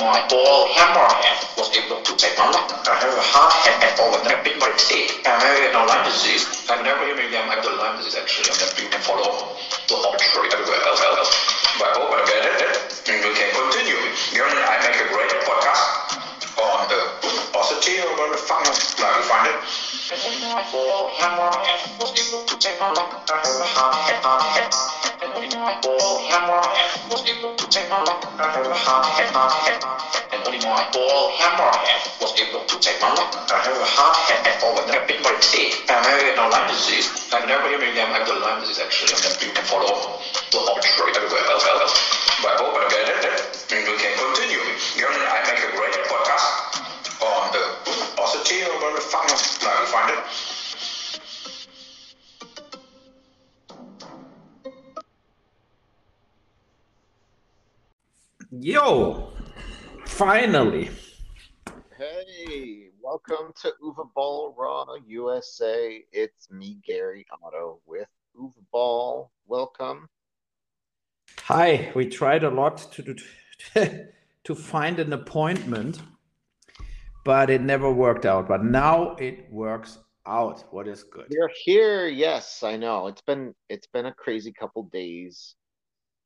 my ball hammerhead was able to take my life. I have a hard head over there, bit my teeth. I have no Lyme disease. I've never even I have the Lyme disease actually, and you can follow the arbitrary everywhere else. else. But I hope I get it, and we can continue. You know, I make a great podcast on the or whatever the fuck like you find it. To take my. I ball hammerhead was able to take my life. I have a hard head. And only able to take my life. I have. I no Lyme disease. I've never even young I have the Lyme disease actually, and you can follow the arbitrary everywhere else. But I hope I get it, and we can positivity or whatever the fuck find it. Yo, finally. Hey, welcome to Uwe Boll Raw USA. It's me, Gary Otto, with Uwe Boll. Welcome. Hi, we tried a lot to do, to find an appointment, but it never worked out. But now it works out. What is good? You're here. Yes, I know. It's been it's been a crazy couple days,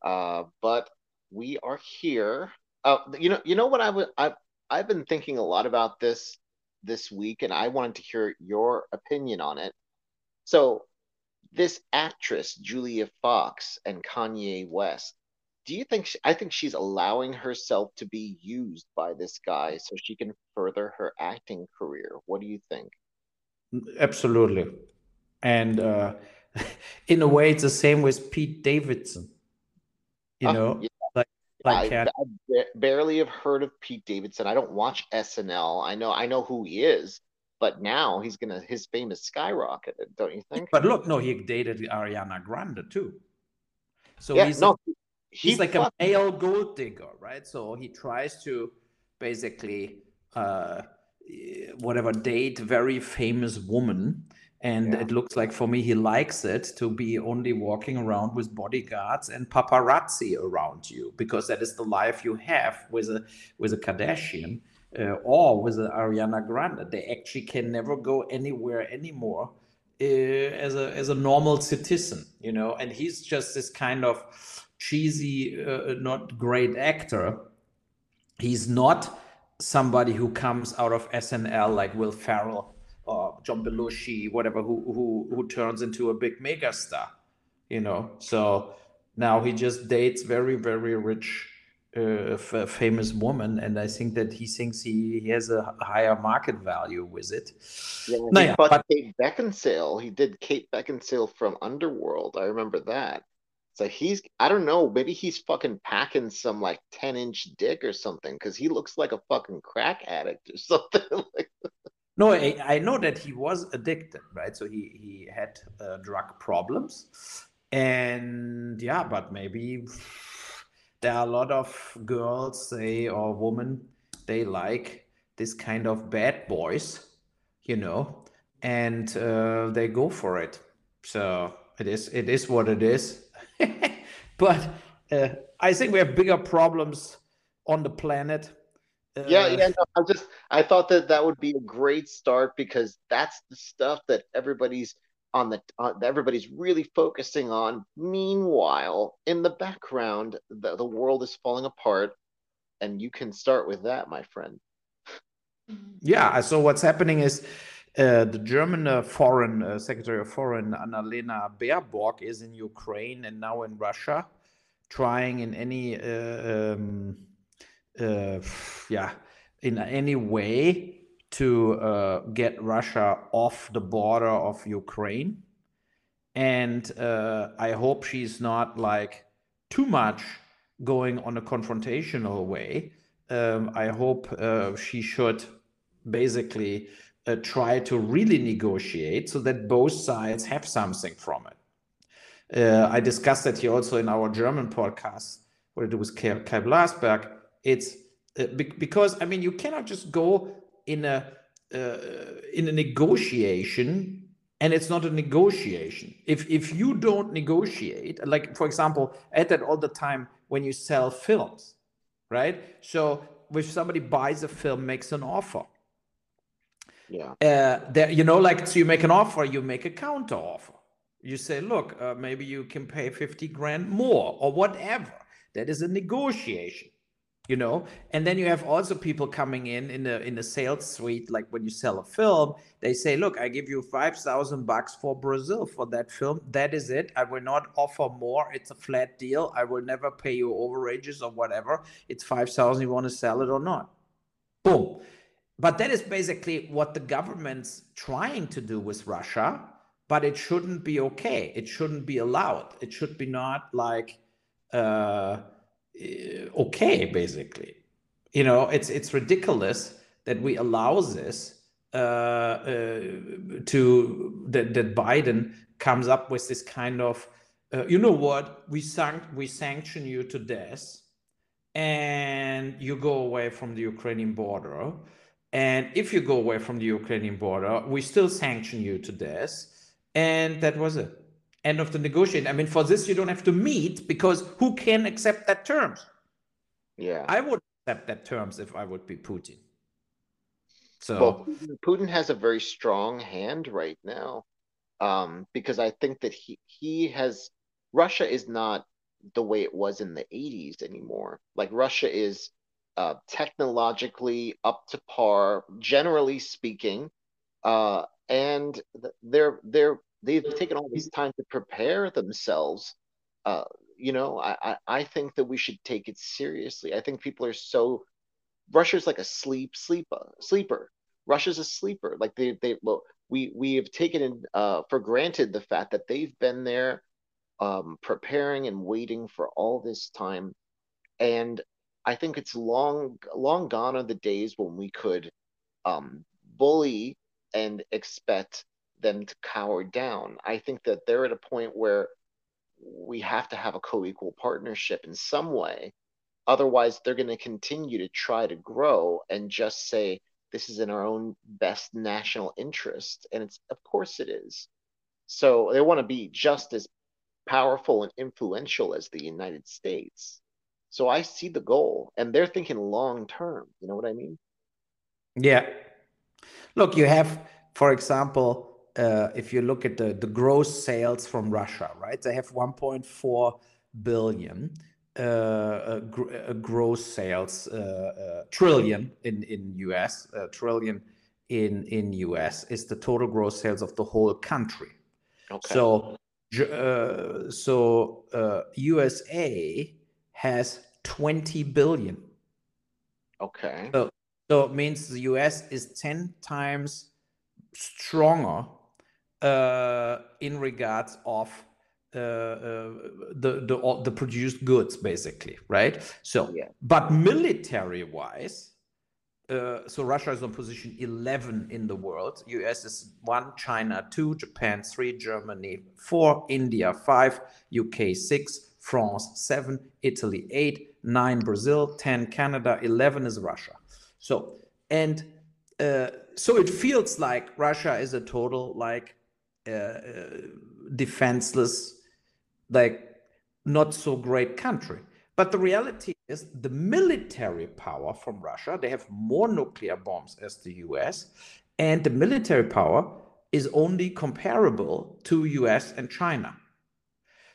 uh, but we are here. Uh, you know, you know what I would I've I've been thinking a lot about this this week, and I wanted to hear your opinion on it. So, this actress Julia Fox and Kanye West, do you think she, I think she's allowing herself to be used by this guy so she can further her acting career? What do you think? Absolutely. And uh, in a way, it's the same with Pete Davidson. You Oh, know, yeah. like I, like uh, I barely have heard of Pete Davidson. I don't watch SNL. I know I know who he is, but now he's gonna his fame is skyrocketed, don't you think? but look, no, he dated Ariana Grande too. So yeah, he's no, he he's like a male gold digger, right? So he tries to basically uh, whatever date very famous woman, and Yeah. it looks like for me he likes it to be only walking around with bodyguards and paparazzi around you because that is the life you have with a with a Kardashian uh, or with Ariana Grande. They actually can never go anywhere anymore uh, as a as a normal citizen, you know. And he's just this kind of cheesy, uh, not great actor. He's not somebody who comes out of SNL like Will Ferrell or John Belushi, whatever, who who who turns into a big megastar, you know. So now he just dates very very rich, uh, f- famous woman, and I think that he thinks he, he has a higher market value with it. Yeah, No, yeah, but- Kate Beckinsale. He did Kate Beckinsale from Underworld. I remember that. So he's, I don't know, maybe he's fucking packing some like 10 inch dick or something because he looks like a fucking crack addict or something. No, I, I know that he was addicted, right? So he he had uh, drug problems, and yeah, but maybe there are a lot of girls, say, or women, they like this kind of bad boys, you know, and uh, they go for it. So it is it is what it is. but uh, I think we have bigger problems on the planet. Yeah, Uh, yeah, no, I just I thought that that would be a great start because that's the stuff that everybody's on the uh, that everybody's really focusing on. Meanwhile, in the background, the, the world is falling apart, and you can start with that, my friend. Yeah, so what's happening is uh, the German uh, foreign uh, Secretary of Foreign Annalena Baerbock is in Ukraine and now in Russia, trying in any uh, um, uh, yeah in any way to get Russia off the border of Ukraine, and I hope she's not like too much going on a confrontational way. Um, I hope she should basically uh, try to really negotiate so that both sides have something from it. Uh, I discussed that here also in our German podcast, what I do with Kai Blasberg. It's uh, be- because I mean you cannot just go in a uh, in a negotiation and it's not a negotiation. If if you don't negotiate, like for example, had that all the time when you sell films, right? So if somebody buys a film, makes an offer. Yeah. Uh, there, you know, like so you make an offer, you make a counter offer. You say, look, uh, maybe you can pay 50 grand more or whatever. That is a negotiation you know? And then you have also people coming in in the in the sales suite like when you sell a film they say look i give you 5000 bucks for brazil for that film. That is it. I will not offer more. It's a flat deal. I will never pay you overages or whatever. It's 5000 you want to sell it or not? Boom but that is basically what the government's trying to do with russia but it shouldn't be okay. It shouldn't be allowed. It should be not like uh okay basically. You know it's it's ridiculous that we allow this uh, uh, to that, that biden comes up with this kind of uh, you know what? We sank we sanction you to death and you go away from the ukrainian border and if you go away from the ukrainian border we still sanction you to death and that was it end of the negotiation. I mean, for this, you don't have to meet because who can accept that terms? Yeah. I would accept that terms if I would be Putin. So well, Putin has a very strong hand right now um, because I think that he, he has Russia is not the way it was in the 80s anymore. Like Russia is uh, technologically up to par, generally speaking, uh, and they're they're they've taken all this time to prepare themselves. Uh, you know, I, I, think that we should take it seriously. I think people are so Russia's like a sleep sleeper sleeper. Russia's a sleeper. Like they they we we have taken uh, for granted the fact that they've been there um, preparing and waiting for all this time, and I think it's long long gone are the days when we could um, bully and expect them to cower down. I think that they're at a point where we have to have a co-equal partnership in some way. Otherwise, they're going to continue to try to grow and just say this is in our own best national interest, and it's of course it is. So they want to be just as powerful and influential as the United States. So I see the goal, and they're thinking long term. You know what I mean? Yeah. Look, you have, for example, uh, if you look at the, the gross sales from Russia, right? They have 1.4 billion uh, uh, gr- uh, gross sales, uh, uh, trillion in in US, trillion in in US is the total gross sales of the whole country. Okay. So so USA has 20 billion. Okay. So, so it means the US is 10 times stronger uh, in regards of uh, uh, the the the produced goods, basically, right? So, yeah. but military wise. Uh, so Russia is on position 11 in the world. US is one, China two, Japan three, Germany four, India five, UK six, France seven, Italy eight, nine, Brazil ten, Canada eleven is Russia. So and uh, so it feels like Russia is a total like uh, defenseless, like not so great country. But the reality is the military power from Russia, they have more nuclear bombs as the US, and the military power is only comparable to US and China.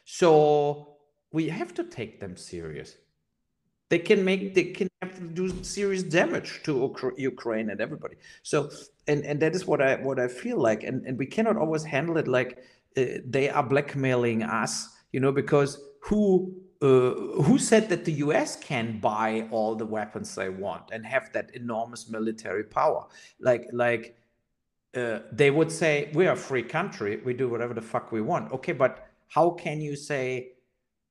So we have to take them serious. They can make they can have to do serious damage to Ukraine and everybody. So and and that is what I what I feel like, and and we cannot always handle it like uh, they are blackmailing us, you know, because who uh, who said that the US can buy all the weapons they want and have that enormous military power? Like, like uh, they would say, we're a free country, we do whatever the fuck we want. Okay, but how can you say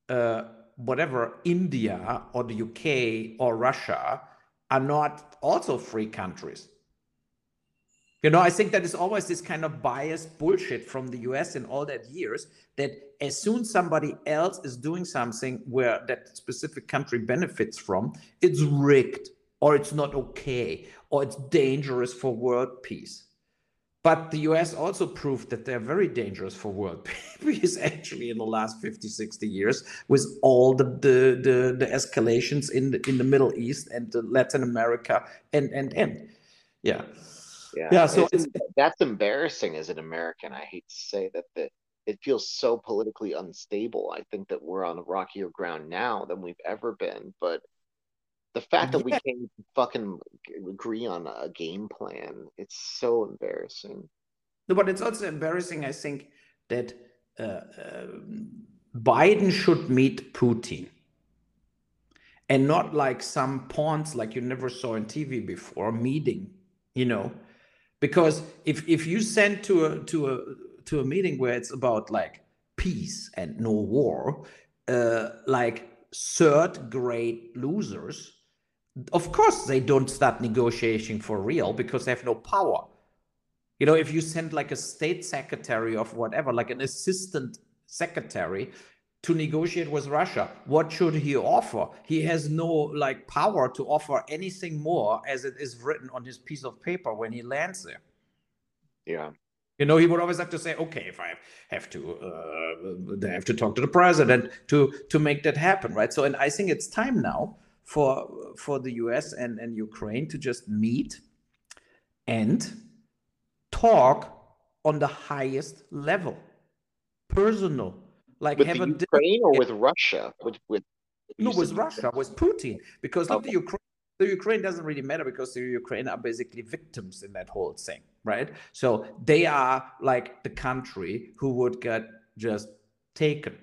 uh, whatever India or the UK or Russia are not also free countries? You know, I think that is always this kind of biased bullshit from the US in all that years that as soon somebody else is doing something where that specific country benefits from, it's rigged or it's not okay or it's dangerous for world peace. But the US also proved that they're very dangerous for world peace actually in the last 50, 60 years with all the, the, the, the escalations in the, in the Middle East and Latin America and, and, and. Yeah. Yeah. Yeah, so It's- that's embarrassing as an American. I hate to say that the it feels so politically unstable. I think that we're on a rockier ground now than we've ever been. But the fact that we can't fucking agree on a game plan, it's so embarrassing. No, but it's also embarrassing, I think, that uh, um Biden should meet Putin. And not like some pawns like you never saw on TV before meeting, you know, because if if you send to a to a to a meeting where it's about like peace and no war, uh, like third grade losers, of course they don't start negotiating for real because they have no power. You know, if you send like a state secretary of whatever, like an assistant secretary to negotiate with Russia, what should he offer? He has no like power to offer anything more as it is written on his piece of paper when he lands there. Yeah. You know, he would always have to say, "Okay, if I have to, uh, they have to talk to the president to to make that happen, right?" So, and I think it's time now for for the U.S. and and Ukraine to just meet and talk on the highest level, personal, like With have the a di- Ukraine or with Russia? With with no, with Russia, with Putin, because look, Okay. the Ukraine, the Ukraine doesn't really matter because the Ukraine are basically victims in that whole thing, right? So they are like the country who would get just taken,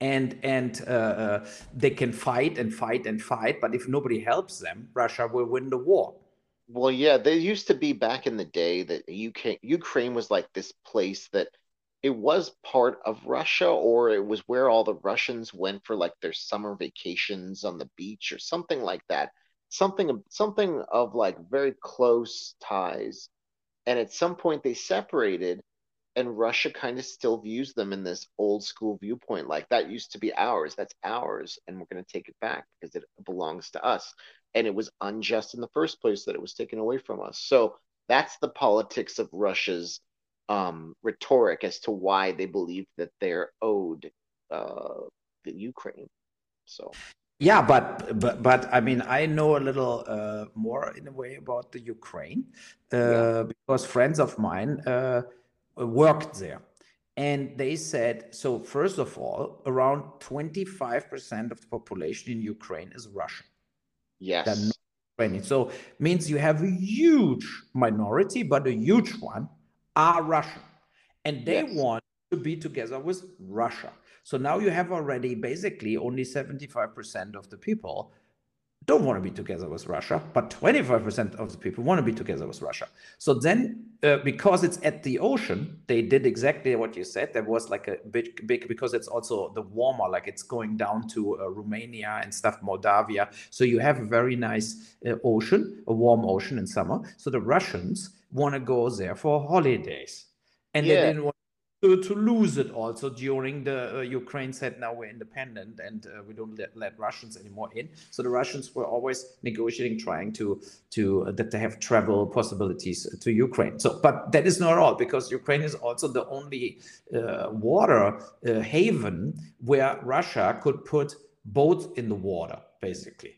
and and uh, uh, they can fight and fight and fight, but if nobody helps them, Russia will win the war. Well, yeah, there used to be back in the day that UK Ukraine was like this place that it was part of Russia, or it was where all the Russians went for like their summer vacations on the beach or something like that. Something something of like very close ties. And at some point they separated, and Russia kind of still views them in this old school viewpoint, like that used to be ours, that's ours, and we're going to take it back because it belongs to us and it was unjust in the first place that it was taken away from us. So that's the politics of Russia's um, rhetoric as to why they believe that they're owed uh, the Ukraine. So Yeah, but but but I mean, I know a little uh, more in a way about the Ukraine uh, Yeah. because friends of mine uh, worked there, and they said so. First of all, around twenty five percent of the population in Ukraine is Russian. Yes, Ukrainian. So means you have a huge minority, but a huge one are Russian, and they Yes. want to be together with Russia. So now you have already basically only 75% of the people don't want to be together with Russia, but 25% of the people want to be together with Russia. So then, uh, because it's at the ocean, they did exactly what you said. There was like a big, big, because it's also the warmer, like it's going down to uh, Romania and stuff, Moldavia. So you have a very nice uh, ocean, a warm ocean in summer. So the Russians want to go there for holidays. And they didn't want to, to lose it also during the uh, Ukraine said now we're independent and uh, we don't let, let Russians anymore in. So the Russians were always negotiating, trying to to uh, that they have travel possibilities to Ukraine. So, but that is not all because Ukraine is also the only uh, water uh, haven where Russia could put boats in the water, basically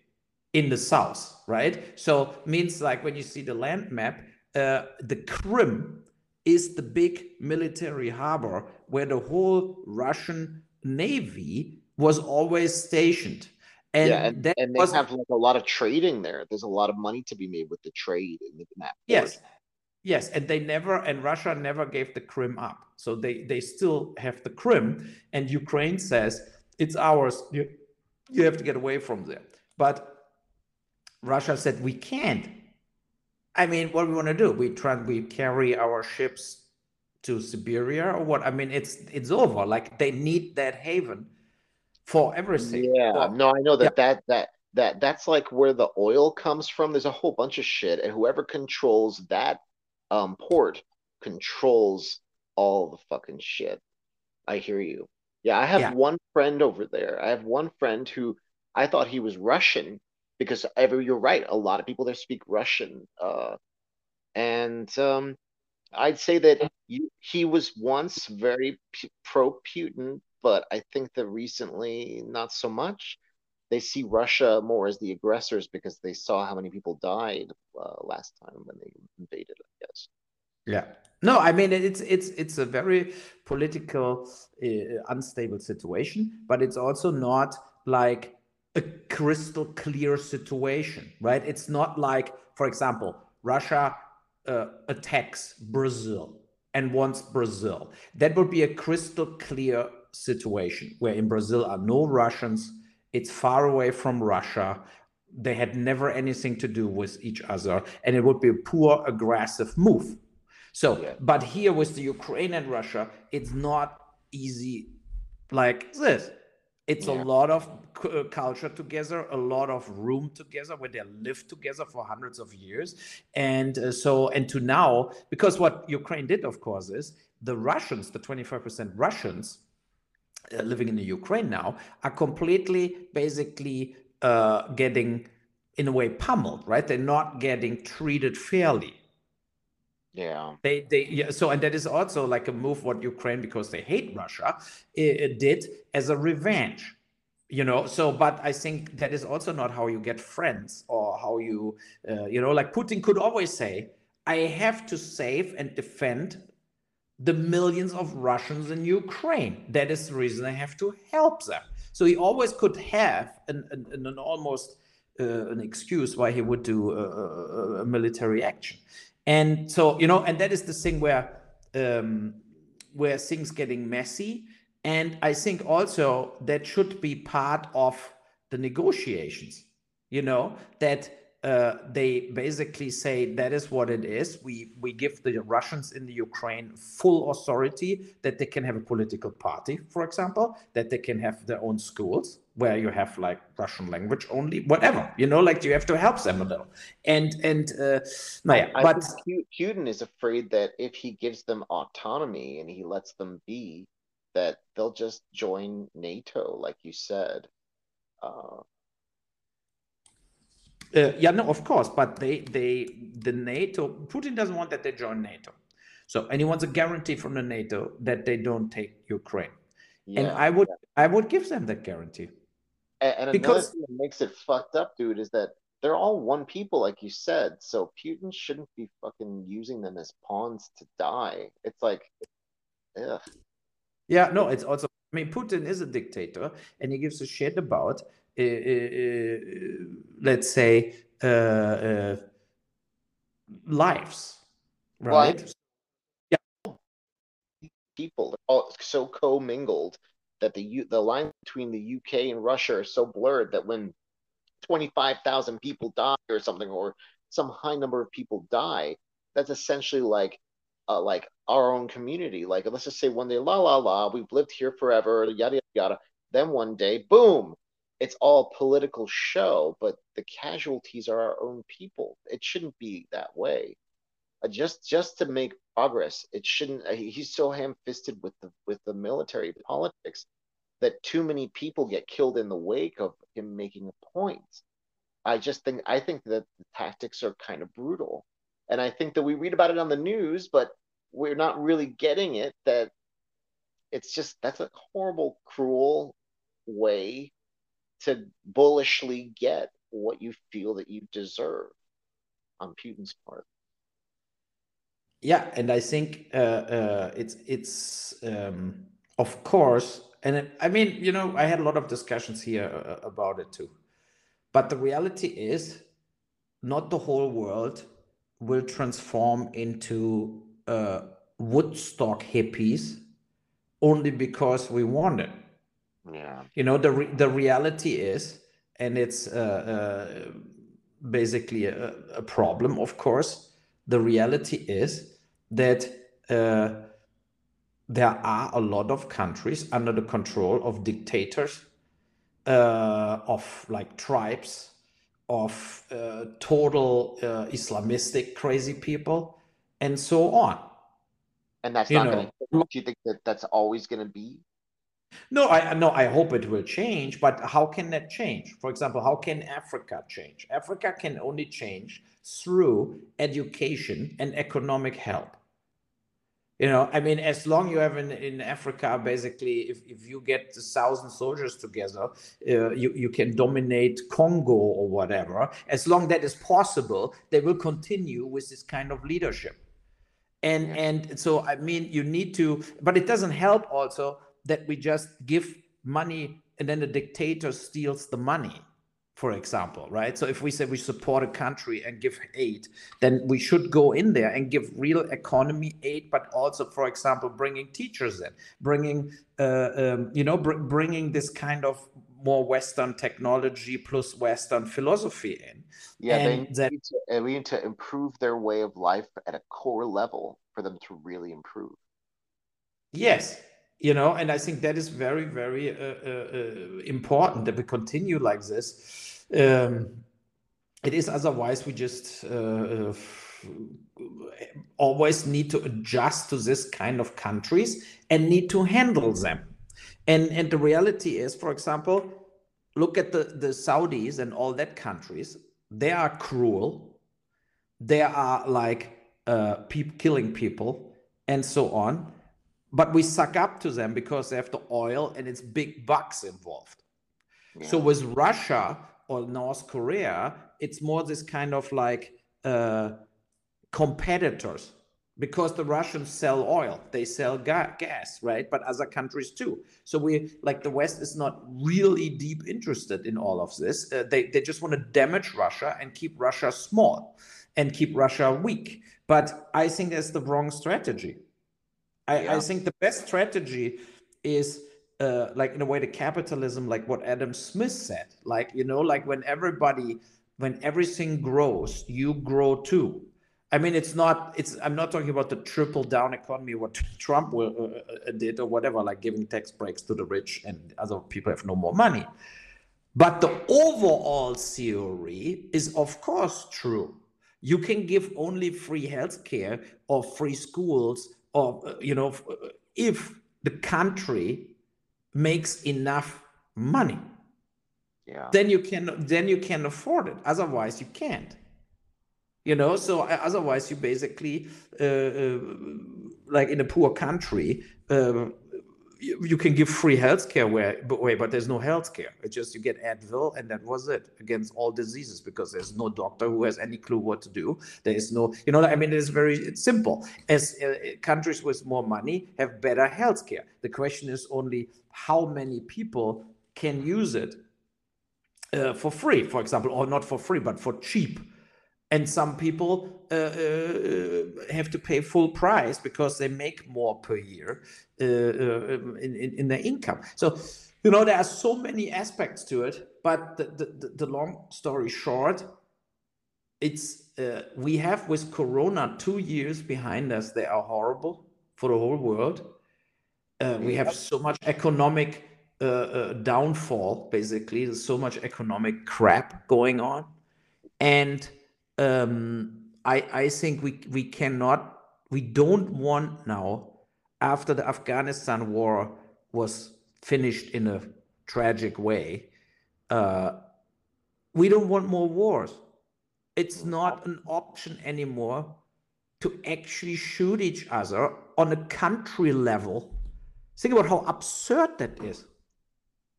in the south, right? So means like when you see the land map, uh, the Krim is the big military harbor where the whole Russian navy was always stationed. And yeah, and, and they was have like a lot of trading there. There's a lot of money to be made with the trade in that. port. yes, yes, and they never and Russia never gave the Krim up, so they they still have the Krim, and Ukraine says it's ours. You you have to get away from there, but Russia said we can't. I mean, what we want to do? We try we carry our ships to Siberia or what? I mean, it's it's over. Like they need that haven for everything. Yeah, For- no, I know that that that that that's like where the oil comes from. There's a whole bunch of shit, and whoever controls that um port controls all the fucking shit. I hear you. Yeah, I have Yeah. one friend over there. I have one friend who I thought he was Russian because ever you're right, a lot of people there speak Russian. Uh, and um, I'd say that you, he was once very pro Putin, but I think that recently not so much. They see Russia more as the aggressors because they saw how many people died uh, last time when they invaded. I guess. Yeah. No, I mean it's it's it's a very political, uh, unstable situation, but it's also not like a crystal clear situation, right? It's not like, for example, Russia uh, attacks Brazil and wants Brazil. That would be a crystal clear situation where in Brazil are no Russians. It's far away from Russia. They had never anything to do with each other, and it would be a poor aggressive move. So, yeah. but here with the Ukraine and Russia, it's not easy like this. It's yeah. a lot of uh, culture together, a lot of room together where they live together for hundreds of years. And uh, so, and to now, because what Ukraine did, of course, is the Russians, the 25% Russians uh, living in the Ukraine now, are completely basically uh, getting, in a way, pummeled, right? They're not getting treated fairly. Yeah. They they yeah, so and that is also like a move what Ukraine because they hate Russia it, it did as a revenge. You know, so but I think that is also not how you get friends or how you uh, you know like Putin could always say I have to save and defend the millions of Russians in Ukraine. That is the reason I have to help them. So he always could have an, an, an almost uh, an excuse why he would do a, a, a military action and so you know and that is the thing where um, where things getting messy. And i think also that should be part of the negotiations you know that uh, they basically say that is what it is. We we give the Russians in the Ukraine full authority that they can have a political party, for example, that they can have their own schools where you have like Russian language only, whatever. You know, like you have to help them a little. And and uh, yeah, I but Putin is afraid that if he gives them autonomy and he lets them be, that they'll just join NATO, like you said. Uh, uh, yeah, no, of course, but they they the NATO Putin doesn't want that they join NATO, so and he wants a guarantee from the NATO that they don't take Ukraine, yeah, and I would yeah. I would give them that guarantee. And, and because thing that makes it fucked up, dude, is that they're all one people, like you said. So Putin shouldn't be fucking using them as pawns to die. It's like, ugh. Yeah, no, it's also. I mean, Putin is a dictator, and he gives a shit about uh, uh, let's say, uh, lives, right? Yeah. People all so commingled that the the line between the UK and Russia are so blurred that when 25,000 people die or something, or some high number of people die, that's essentially like uh, like our own community. Like let's just say one day, la la la, we've lived here forever, yada yada yada. Then one day, boom, it's all political show, but the casualties are our own people. It shouldn't be that way. Uh, just just to make progress, it shouldn't. Uh, he's so ham-fisted with the with the military politics that too many people get killed in the wake of him making a point. I just think I think that the tactics are kind of brutal, and I think that we read about it on the news, but we're not really getting it. That it's just that's a horrible, cruel way to bullishly get what you feel that you deserve on Putin's part. Yeah, and I think uh, uh, it's it's um, of course, and it, I mean, you know, I had a lot of discussions here uh, about it too, but the reality is, not the whole world will transform into uh, Woodstock hippies only because we want it. Yeah. You know, the re- the reality is, and it's uh, uh, basically a, a, problem, of course. The reality is that uh, there are a lot of countries under the control of dictators, uh, of like tribes, of uh, total uh, Islamistic crazy people, and so on. And that's you not going to. Do you think that that's always going to be no, I no, I hope it will change, but how can that change? For example, how can Africa change? Africa can only change through education and economic help. You know, I mean, as long you have in, in Africa, basically, if, if you get a thousand soldiers together, uh, you, you can dominate Congo or whatever. As long that is possible, they will continue with this kind of leadership. And yeah. and so I mean, you need to, but it doesn't help also that we just give money and then the dictator steals the money for example, right? So if we say we support a country and give aid, then we should go in there and give real economy aid, but also, for example, bringing teachers in, bringing, uh, um, you know, br- bringing this kind of more Western technology plus Western philosophy in. Yeah, and they that, need to, we need to improve their way of life at a core level for them to really improve. Yes, you know, and I think that is very, very uh, uh, uh important that we continue like this um, it is otherwise we just uh, uh, always need to adjust to this kind of countries and need to handle them. And and the reality is, for example, look at the the Saudis and all that countries. They are cruel. They are like uh, pe- killing people and so on. But we suck up to them because they have the oil and it's big bucks involved. Yeah. So with Russia, or North Korea, it's more this kind of like uh, competitors because the Russians sell oil, they sell ga- gas, right? But other countries too. So we like the West is not really deep interested in all of this. Uh, they they just want to damage Russia and keep Russia small and keep Russia weak. But I think that's the wrong strategy. I, yeah. I think the best strategy is uh, like in a way the capitalism like what adam smith said like you know like when everybody when everything grows you grow too. I mean it's not it's i'm not talking about the triple down economy what trump will, uh, uh, did or whatever like giving tax breaks to the rich and other people have no more money. But the overall theory is of course true. You can give only free health care or free schools or uh, you know uh, if the country makes enough money yeah. then you can then you can afford it. Otherwise you can't. You know so uh, otherwise you basically uh, uh, like in a poor country uh, you, can give free healthcare where but wait but there's no healthcare. It's just you get advil and that was it against all diseases because there's no doctor who has any clue what to do. There is no you know i mean it's very it's simple. As uh, countries with more money have better healthcare. The question is only how many people can use it uh, for free for example or not for free but for cheap. And some people have to pay full price because they make more per year uh, uh in, in, in, their income. So you know there are so many aspects to it but the, the, the long story short it's uh, we have with corona two years behind us they are horrible for the whole world. Uh, we have so much economic downfall basically. There's so much economic crap going on. And um, I I think we we cannot we don't want now after the Afghanistan war was finished in a tragic way. Uh, we don't want more wars. It's not an option anymore to actually shoot each other on a country level. Think about how absurd that is.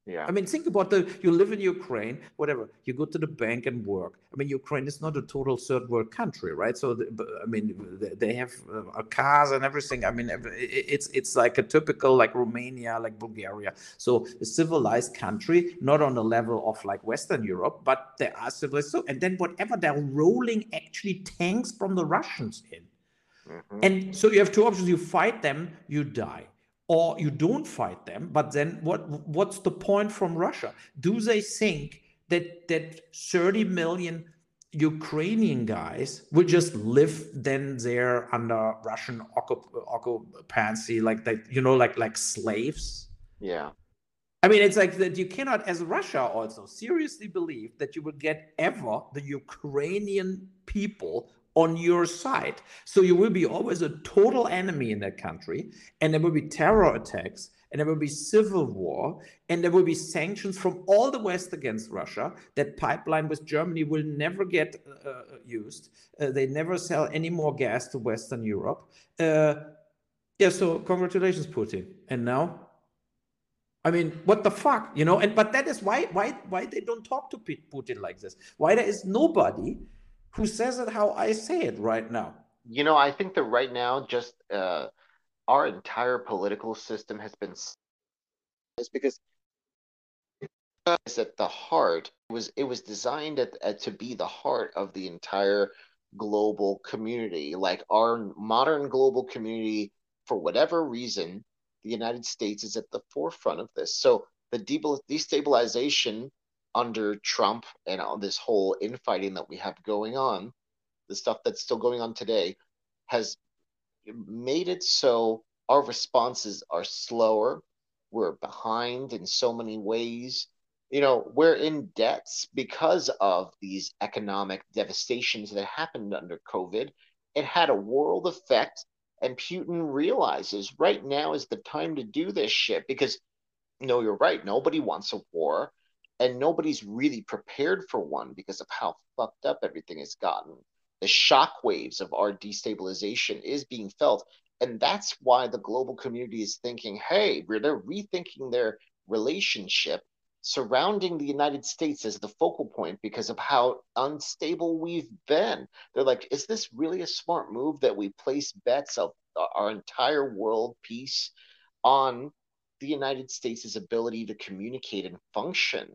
Yeah. I mean, think about the you live in Ukraine, whatever. You go to the bank and work. I mean, Ukraine is not a total third world country, right? So, the, I mean, they have uh, cars and everything. I mean, it's it's like a typical like Romania, like Bulgaria. So, a civilized country, not on the level of like Western Europe, but they are civilized. So, and then whatever they're rolling actually tanks from the Russians in. Mm-hmm. And so you have two options: you fight them, you die or you don't fight them but then what what's the point from russia? Do they think that that 30 million ukrainian guys will just live then there under russian occupancy like that you know like like slaves? Yeah. I mean, it's like that you cannot, as Russia also, seriously believe that you will get ever the Ukrainian people on your side. So you will be always a total enemy in that country, and there will be terror attacks, and there will be civil war, and there will be sanctions from all the West against Russia. That pipeline with Germany will never get uh, used. Uh, they never sell any more gas to Western Europe. Uh, Yeah, so congratulations, Putin. And now, I mean, what the fuck, you know? And but that is why why why they don't talk to Putin like this. Why there is nobody who says it how I say it right now. You know, I think that right now, just uh, our entire political system has been is because it's at the heart. It was it was designed at, at, to be the heart of the entire global community. Like our modern global community, for whatever reason, the United States is at the forefront of this. So the destabilization under Trump and all this whole infighting that we have going on, the stuff that's still going on today, has made it so our responses are slower. We're behind in so many ways. You know, we're in debts because of these economic devastations that happened under COVID. It had a world effect, and Putin realizes right now is the time to do this shit because, no, you're right. Nobody wants a war and nobody's really prepared for one because of how fucked up everything has gotten. The shock waves of our destabilization is being felt, and that's why the global community is thinking, hey, they're rethinking their relationship surrounding the United States as the focal point because of how unstable we've been. They're like, is this really a smart move that we place bets of our entire world peace on the United States' ability to communicate and function?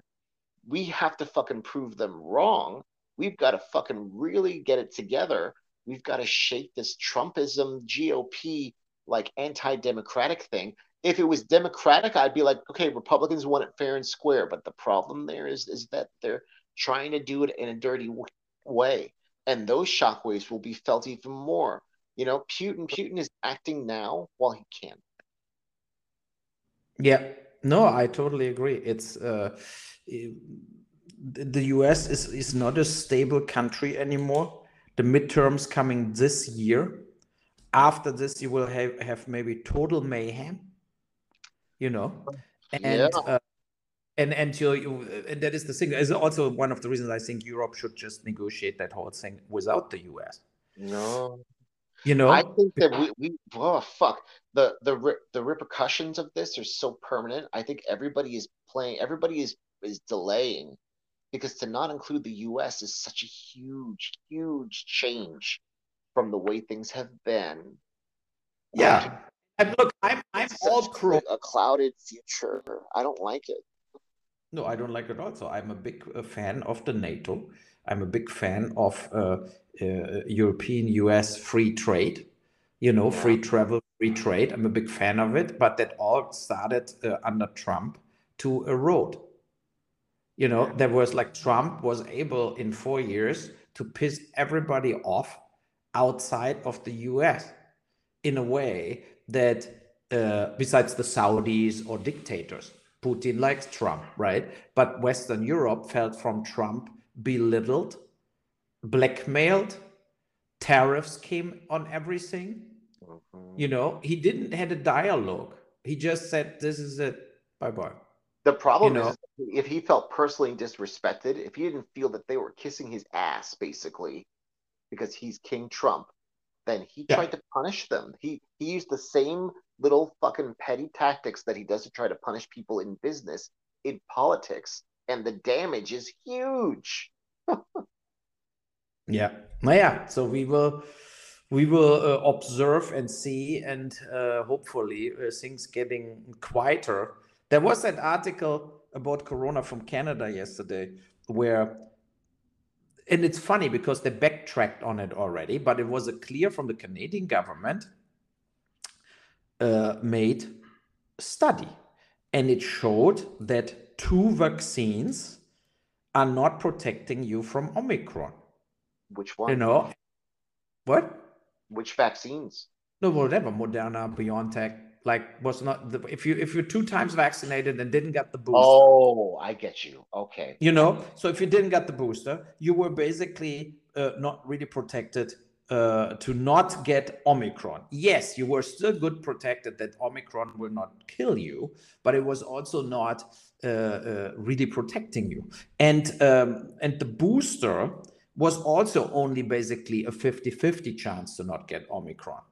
We have to fucking prove them wrong. We've got to fucking really get it together. We've got to shake this Trumpism GOP like anti-democratic thing. If it was democratic, I'd be like, okay, Republicans want it fair and square. But the problem there is is that they're trying to do it in a dirty way, and those shockwaves will be felt even more. You know, Putin Putin is acting now while he can. Yeah, no, I totally agree. It's uh, the US is, is not a stable country anymore. The midterms coming this year. After this, you will have, have maybe total mayhem, you know, and yeah. uh, and and you, you and that is the thing. Is also one of the reasons I think Europe should just negotiate that whole thing without the US. No, you know, I think that we, we oh fuck the the the repercussions of this are so permanent. I think everybody is playing. Everybody is is delaying because to not include the US is such a huge, huge change from the way things have been. Yeah. And look, I'm I'm all pro a clouded future. I don't like it. No, I don't like it also. I'm a big uh, fan of the NATO. I'm a big fan of uh, uh, European US free trade. You know, free travel, free trade. I'm a big fan of it, but that all started uh, under Trump to erode. You know, there was like Trump was able in four years to piss everybody off outside of the US in a way that, uh, besides the Saudis or dictators, Putin likes Trump, right? But Western Europe felt from Trump belittled, blackmailed, tariffs came on everything. Mm-hmm. You know, he didn't had a dialogue. He just said, "This is it. Bye bye." The problem you know? is if he felt personally disrespected, if he didn't feel that they were kissing his ass, basically, because he's King Trump, then he yeah. tried to punish them. He he used the same little fucking petty tactics that he does to try to punish people in business in politics, and the damage is huge. yeah, yeah. So we will we will uh, observe and see, and uh, hopefully uh, things getting quieter there was that article about Corona from Canada yesterday where, and it's funny because they backtracked on it already, but it was a clear from the Canadian government uh, made study. And it showed that two vaccines are not protecting you from Omicron. Which one? You know, what? Which vaccines? No, whatever. Moderna, BioNTech, like was not the, if you if you're two times vaccinated and didn't get the booster. Oh, I get you. Okay. You know, so if you didn't get the booster, you were basically uh, not really protected uh, to not get Omicron. Yes, you were still good protected that Omicron will not kill you, but it was also not uh, uh really protecting you. And um, and the booster was also only basically a 50-50 chance to not get Omicron.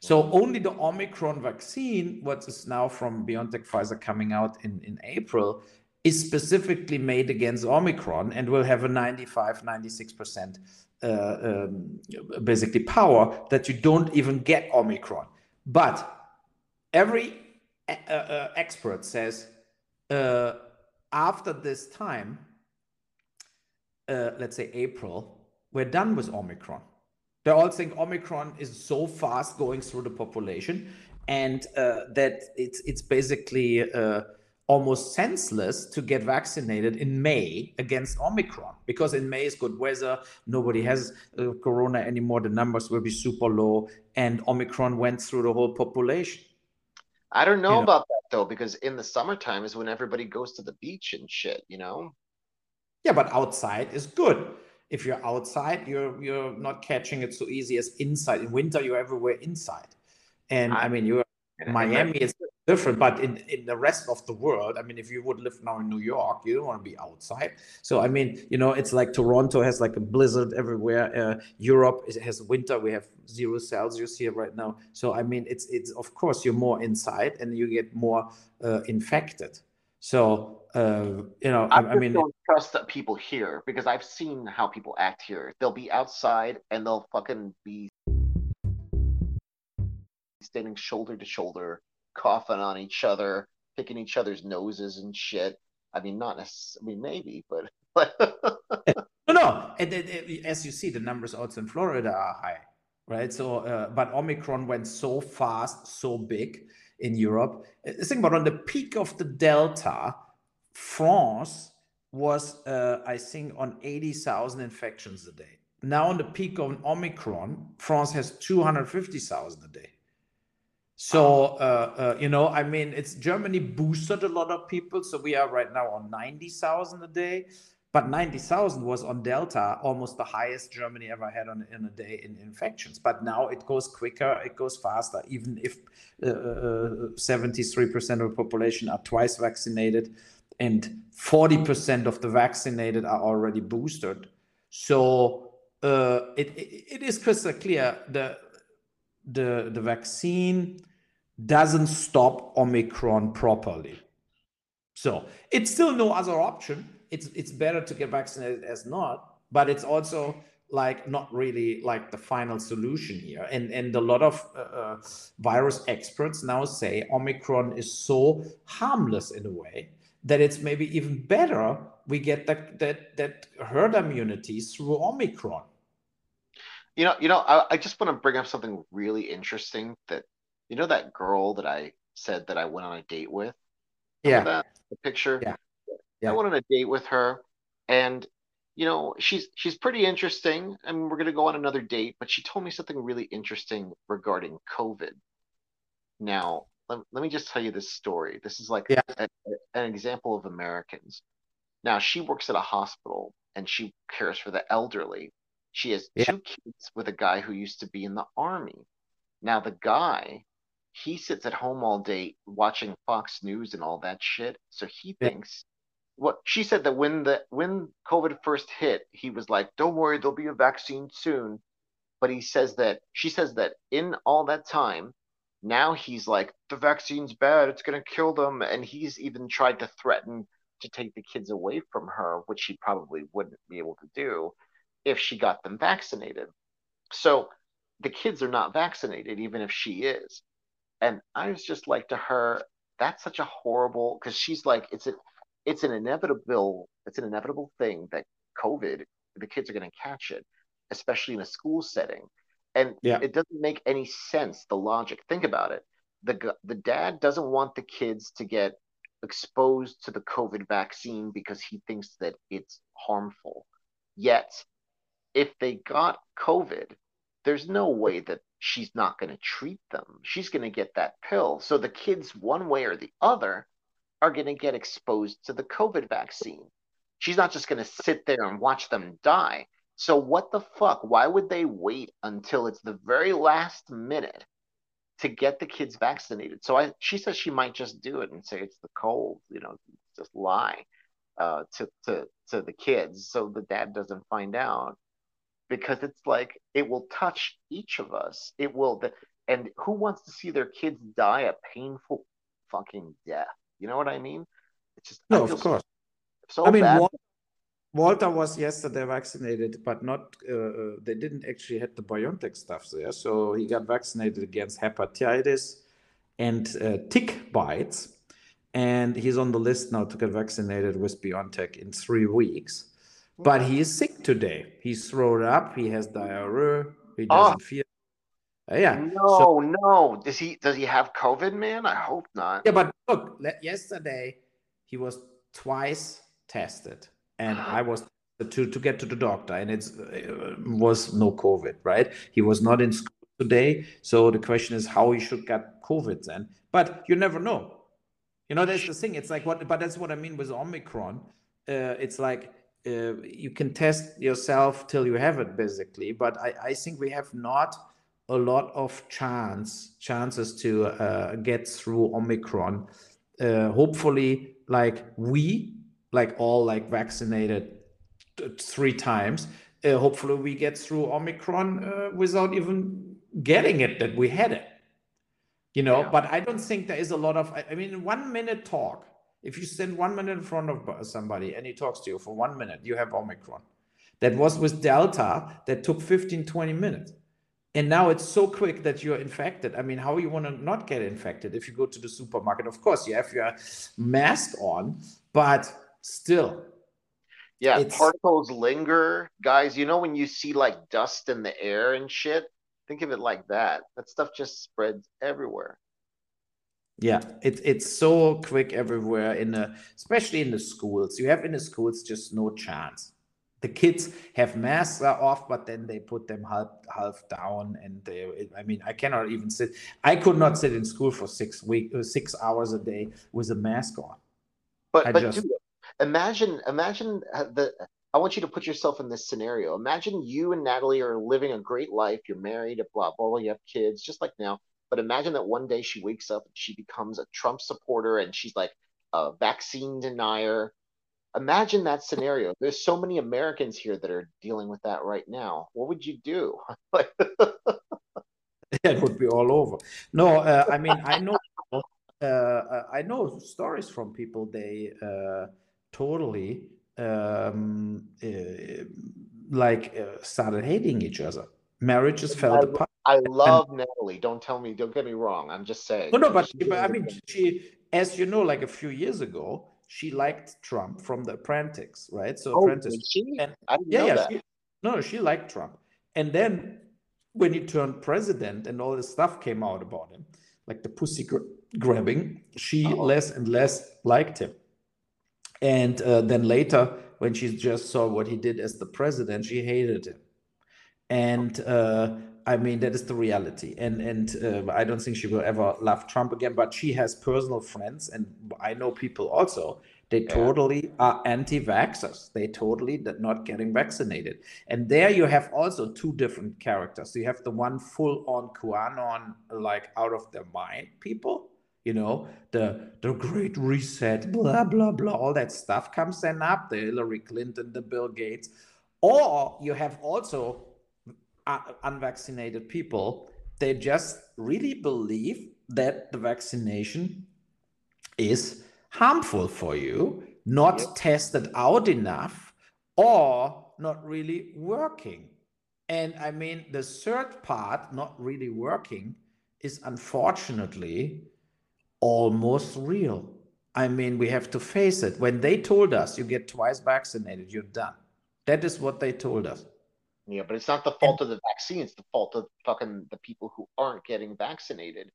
So only the Omicron vaccine, what is now from BioNTech Pfizer coming out in, in April, is specifically made against Omicron and will have a 95, 96% uh, um, basically power that you don't even get Omicron. But every uh, uh, expert says uh, after this time, uh, let's say April, we're done with Omicron. They all think Omicron is so fast going through the population, and uh, that it's it's basically uh, almost senseless to get vaccinated in May against Omicron because in May is good weather, nobody has uh, corona anymore, the numbers will be super low, and Omicron went through the whole population. I don't know, you know about that though, because in the summertime is when everybody goes to the beach and shit, you know? Yeah, but outside is good. If you're outside, you're you're not catching it so easy as inside. In winter, you're everywhere inside. And I, I mean, you're Miami is different, but in, in the rest of the world, I mean, if you would live now in New York, you don't want to be outside. So, I mean, you know, it's like Toronto has like a blizzard everywhere. Uh, Europe has winter. We have zero Celsius here right now. So, I mean, it's, it's of course, you're more inside and you get more uh, infected. So, uh, you know, I, I, mean, don't trust that people here because I've seen how people act here. They'll be outside and they'll fucking be standing shoulder to shoulder coughing on each other, picking each other's noses and shit. I mean, not necessarily. I mean, maybe, but no, no. As you see, the numbers also in Florida are high, right? So, uh, but Omicron went so fast, so big in Europe. Uh, think about on the peak of the Delta, France was, uh, I think, on 80,000 infections a day. Now, on the peak of Omicron, France has 250,000 a day. So, uh, uh, you know, I mean, it's Germany boosted a lot of people. So we are right now on 90,000 a day, but 90,000 was on Delta, almost the highest Germany ever had on in a day in infections. But now it goes quicker, it goes faster, even if uh, 73% uh, of the population are twice vaccinated and 40% of the vaccinated are already boosted. So uh, it, it, it is crystal clear the the the vaccine doesn't stop Omicron properly. So it's still no other option. It's it's better to get vaccinated as not, but it's also like not really like the final solution here. And and a lot of uh, uh, virus experts now say Omicron is so harmless in a way that it's maybe even better we get that that that herd immunity through Omicron. You know, you know, I, I just want to bring up something really interesting that you know that girl that I said that I went on a date with? Yeah. That? The picture? Yeah. yeah. I went on a date with her and you know, she's she's pretty interesting. I mean, we're gonna go on another date, but she told me something really interesting regarding COVID. Now, let, let me just tell you this story. This is like yeah. a, an example of Americans. Now, she works at a hospital and she cares for the elderly. She has yeah. two kids with a guy who used to be in the army. Now, the guy he sits at home all day watching Fox News and all that shit. So he yeah. thinks what she said that when the when COVID first hit, he was like, "Don't worry, there'll be a vaccine soon." But he says that she says that in all that time, now he's like, "The vaccine's bad; it's gonna kill them," and he's even tried to threaten to take the kids away from her, which she probably wouldn't be able to do if she got them vaccinated. So the kids are not vaccinated, even if she is. And I was just like to her, that's such a horrible because she's like, it's a it's an inevitable it's an inevitable thing that COVID, the kids are gonna catch it, especially in a school setting. And yeah. it doesn't make any sense, the logic. Think about it. The the dad doesn't want the kids to get exposed to the COVID vaccine because he thinks that it's harmful. Yet, if they got COVID, there's no way that she's not going to treat them. She's going to get that pill. So the kids, one way or the other, are going to get exposed to the COVID vaccine. She's not just going to sit there and watch them die. So what the fuck? Why would they wait until it's the very last minute to get the kids vaccinated? So I, she says she might just do it and say it's the cold, you know, just lie uh, to to to the kids so the dad doesn't find out because it's like it will touch each of us. It will the and who wants to see their kids die a painful fucking death? You know what I mean? It's just no, of course. So, so I mean, bad. Walter was yesterday vaccinated, but not. Uh, uh, they didn't actually had the BioNTech stuff there, so he got vaccinated against hepatitis and uh, tick bites, and he's on the list now to get vaccinated with BioNTech in three weeks. But he is sick today. He's thrown up. He has diarrhea. He ah. doesn't oh. feel. Uh, yeah. No, so, no. Does he? Does he have COVID, man? I hope not. Yeah, but look, yesterday he was twice tested, and I was to to get to the doctor, and it uh, was no COVID, right? He was not in school today, so the question is how he should get COVID then. But you never know. You know, that's the thing. It's like what, but that's what I mean with Omicron. Uh, it's like uh, you can test yourself till you have it, basically. But I, I think we have not a lot of chance chances to uh, get through Omicron. Uh, hopefully, like we, like all like vaccinated three times. Uh, hopefully, we get through Omicron uh, without even getting it that we had it. You know, yeah. but I don't think there is a lot of. I mean, one minute talk. If you stand one minute in front of somebody and he talks to you for one minute, you have Omicron. That was with Delta that took 15, 20 minutes. And now it's so quick that you're infected. I mean, how you want to not get infected if you go to the supermarket? Of course, you have your mask on, but still, yeah, it's... particles linger. Guys, you know when you see like dust in the air and shit? Think of it like that. That stuff just spreads everywhere. Yeah, it, it's so quick everywhere in the especially in the schools. You have in the schools just no chance. The kids have masks off, but then they put them half half down, and they. I mean, I cannot even sit. I could not sit in school for six week, uh, six hours a day with a mask on. But I but just, dude, imagine imagine the I want you to put yourself in this scenario. Imagine you and Natalie are living a great life. You're married, blah blah, blah you have kids, just like now. But imagine that one day she wakes up and she becomes a Trump supporter and she's like a vaccine denier. Imagine that scenario. There's so many Americans here that are dealing with that right now. What would you do? it would be all over. No, uh, I mean I know uh, I know stories from people. They uh, totally um, uh, like uh, started hating each other. Marriages fell I, apart. I love and, Natalie. Don't tell me. Don't get me wrong. I'm just saying. No, no, but, but I mean, she, as you know, like a few years ago, she liked Trump from The Apprentice, right? So oh, Apprentice. She? And, yeah, yeah. She, no, she liked Trump, and then when he turned president and all this stuff came out about him, like the pussy grabbing, she oh. less and less liked him. And uh, then later, when she just saw what he did as the president, she hated him. And uh, I mean, that is the reality. And and uh, I don't think she will ever love Trump again. But she has personal friends, and I know people also. They yeah. totally are anti-vaxxers. They totally not getting vaccinated. And there you have also two different characters. You have the one full-on QAnon, like out of their mind people, you know the the great reset blah blah blah all that stuff comes then up the hillary clinton the bill gates or you have also unvaccinated people they just really believe that the vaccination is harmful for you not yep. tested out enough or not really working and i mean the third part not really working is unfortunately almost real. I mean, we have to face it. When they told us you get twice vaccinated, you're done. That is what they told us. Yeah, but it's not the fault of the vaccine. It's the fault of fucking the people who aren't getting vaccinated.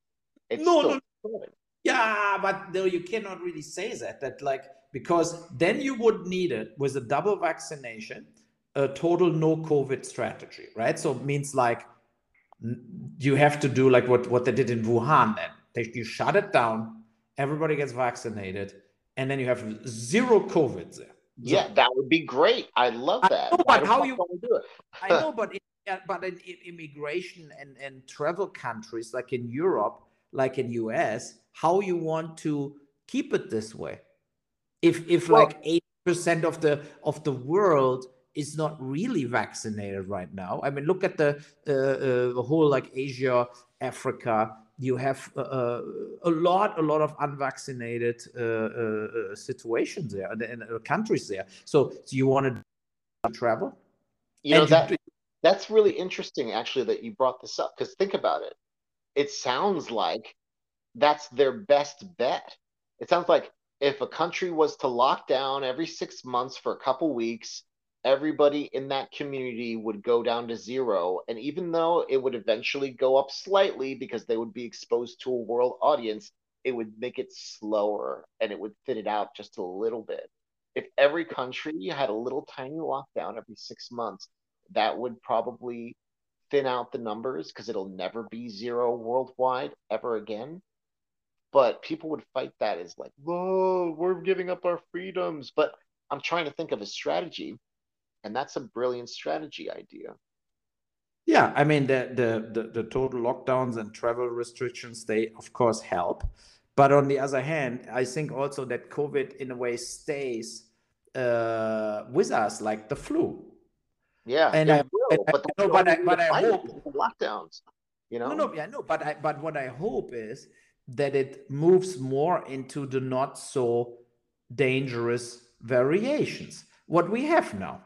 It's no, no, no. Yeah, but no, you cannot really say that. That like because then you would need it with a double vaccination, a total no COVID strategy, right? So it means like you have to do like what what they did in Wuhan then they, you shut it down, everybody gets vaccinated, and then you have zero COVID there. Yeah, that would be great. I love that. I know, but how you do it? I know, but in, but in, immigration and, and travel countries like in Europe, like in US, how you want to keep it this way? If if well, like eight percent of the of the world is not really vaccinated right now. I mean, look at the uh, uh, the whole like Asia Africa. You have uh, uh a lot, a lot of unvaccinated uh, uh, situations there and, countries there. So, so you want to travel? You know that that's really interesting, actually, that you brought this up. Because think about it. It sounds like that's their best bet. It sounds like if a country was to lock down every six months for a couple weeks, everybody in that community would go down to zero. And even though it would eventually go up slightly because they would be exposed to a world audience, it would make it slower and it would thin it out just a little bit. If every country had a little tiny lockdown every six months, that would probably thin out the numbers because it'll never be zero worldwide ever again. But people would fight that as like, whoa, we're giving up our freedoms. But I'm trying to think of a strategy, and that's a brilliant strategy idea. Yeah, I mean the, the the the total lockdowns and travel restrictions they of course help, but on the other hand, I think also that COVID in a way stays uh, with us like the flu. Yeah, and I, will, but, I, no, but I, but I hope lockdowns. You know, no, no, yeah, no, but I, but what I hope is that it moves more into the not so dangerous variations. What we have now.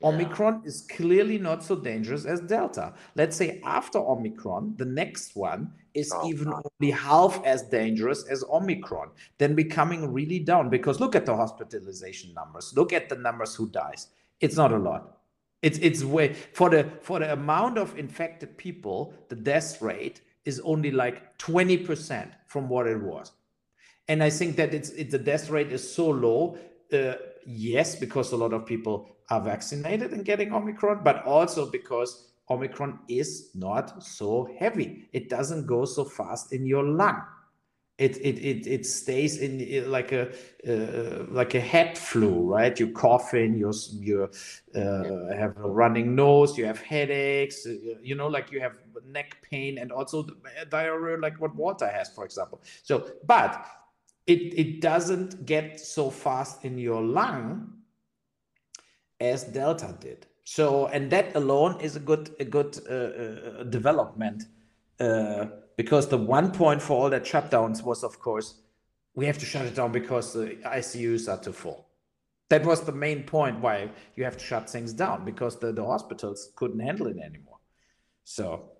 Yeah. Omicron is clearly not so dangerous as Delta. Let's say after Omicron, the next one is oh, even God. only half as dangerous as Omicron, then becoming really down. Because look at the hospitalization numbers, look at the numbers who dies. It's not a lot. It's it's way for the for the amount of infected people, the death rate is only like 20% from what it was. And I think that it's it, the death rate is so low. Uh, yes, because a lot of people are vaccinated and getting Omicron, but also because Omicron is not so heavy. It doesn't go so fast in your lung. It it it, it stays in like a uh, like a head flu right? You coughing you you uh, have a running nose you have headaches uh, you know like you have neck pain and also diarrhea like what Walter has for example. So but it it doesn't get so fast in your lung as delta did so and that alone is a good a good uh, uh development uh, because the one point for all that shutdowns was, of course, we have to shut it down because the ICUs are too full. That was the main point why you have to shut things down because the, the hospitals couldn't handle it anymore. So,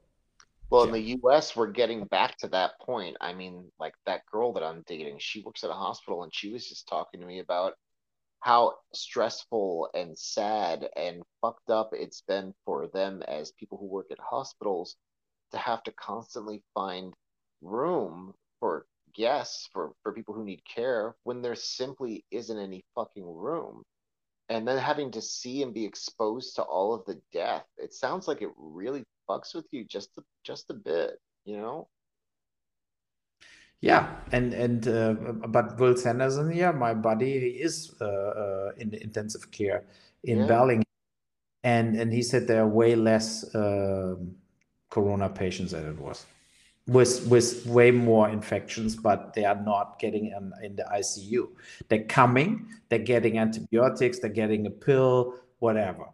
well, yeah. in the US, we're getting back to that point. I mean, like that girl that I'm dating, she works at a hospital and she was just talking to me about how stressful and sad and fucked up it's been for them as people who work at hospitals to have to constantly find room for guests for for people who need care when there simply isn't any fucking room. And then having to see and be exposed to all of the death it sounds like it really fucks with you just a, just a bit you know yeah and and uh, but will sanderson yeah my buddy he is uh, uh, in intensive care in yeah. and and he said there are way less um, corona patients than it was. With with way more infections but they are not getting in, in the icu they're coming they're getting antibiotics they're getting a pill whatever.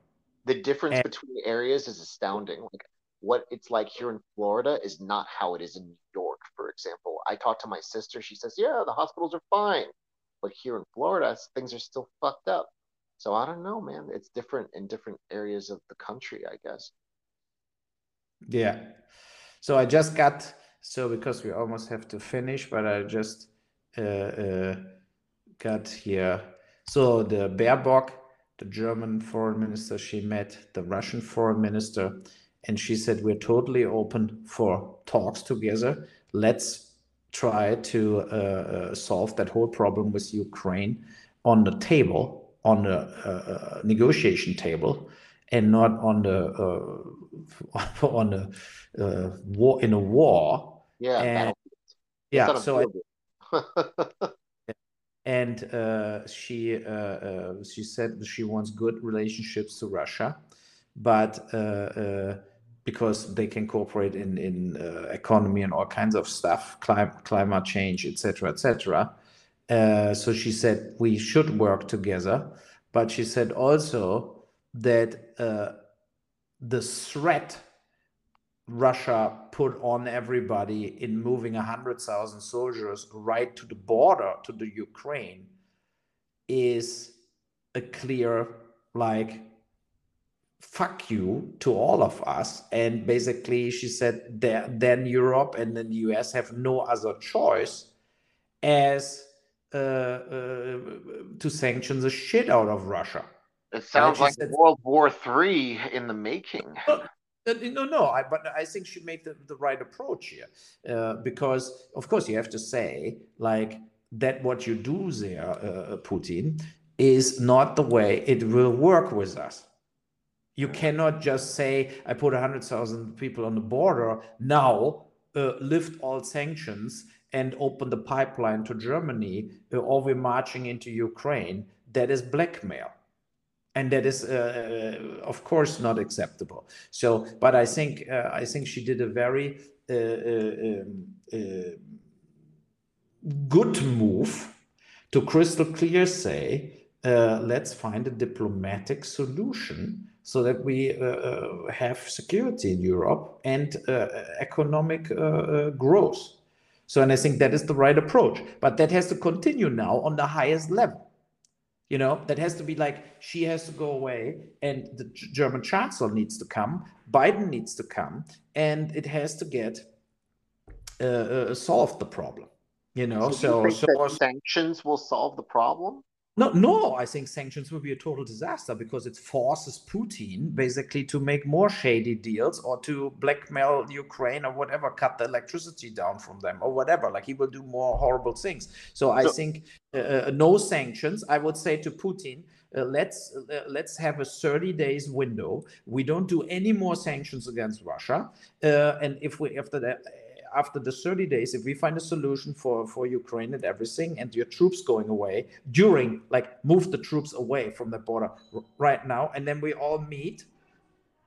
The difference and, between areas is astounding. Like what it's like here in florida is not how it is in new york for example i talked to my sister she says yeah the hospitals are fine but here in florida things are still fucked up so i don't know man it's different in different areas of the country i guess yeah. So I just got so because we almost have to finish, but I just uh, uh, got here. So the Baerbock, the German foreign minister, she met the Russian foreign minister, and she said we're totally open for talks together. Let's try to uh, uh solve that whole problem with Ukraine on the table, on the uh, uh, negotiation table and not on the uh, on the uh, war in a war. Yeah, and, yeah. So I, and uh, she she said she wants good relationships to Russia, but uh, because they can cooperate in in economy and all kinds of stuff, climate climate change, etc., etc. so she said we should work together, but she said also that uh, the threat Russia put on everybody in moving 100,000 soldiers right to the border to the Ukraine is a clear, like, fuck you to all of us. And basically, she said that then Europe and then the US have no other choice as uh, uh, to sanction the shit out of Russia. It sounds like said, World War Three in the making. Uh, no, no, I, but I think she made the, the right approach here uh, because, of course, you have to say like that what you do there, uh, Putin, is not the way it will work with us. You cannot just say, I put 100,000 people on the border, now uh, lift all sanctions and open the pipeline to Germany, uh, or we're marching into Ukraine. That is blackmail and that is uh, uh, of course not acceptable so but i think uh, i think she did a very uh, um, good move to crystal clear say let's find a diplomatic solution so that we uh, uh, have security in europe and uh, economic growth. So and i think that is the right approach but that has to continue now on the highest level. You know that has to be like she has to go away and the german chancellor needs to come biden needs to come and it has to get uh, uh, solved the problem you know? So, so, so sanctions will solve the problem no, no, I think sanctions will be a total disaster because it forces Putin basically to make more shady deals or to blackmail Ukraine or whatever, cut the electricity down from them or whatever. Like he will do more horrible things. So I think uh, uh, no sanctions. I would say to Putin, uh, let's uh, let's have a 30 days window. We don't do any more sanctions against Russia, uh, and if we after that after the 30 days, if we find a solution for, for Ukraine and everything, and your troops going away during, like, move the troops away from the border right now, and then we all meet,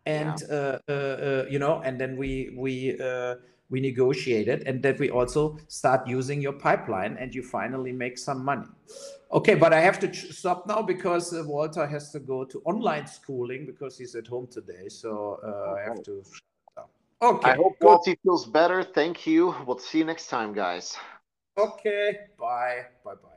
and yeah. uh, uh, uh, you know, and then we we uh, we negotiate it, and that we also start using your pipeline, and you finally make some money. Okay, but I have to stop now because uh, Walter has to go to online schooling because he's at home today. So uh, I have to Okay. I hope Walty feels better. Thank you. We'll see you next time, guys. Okay. Bye. Bye bye.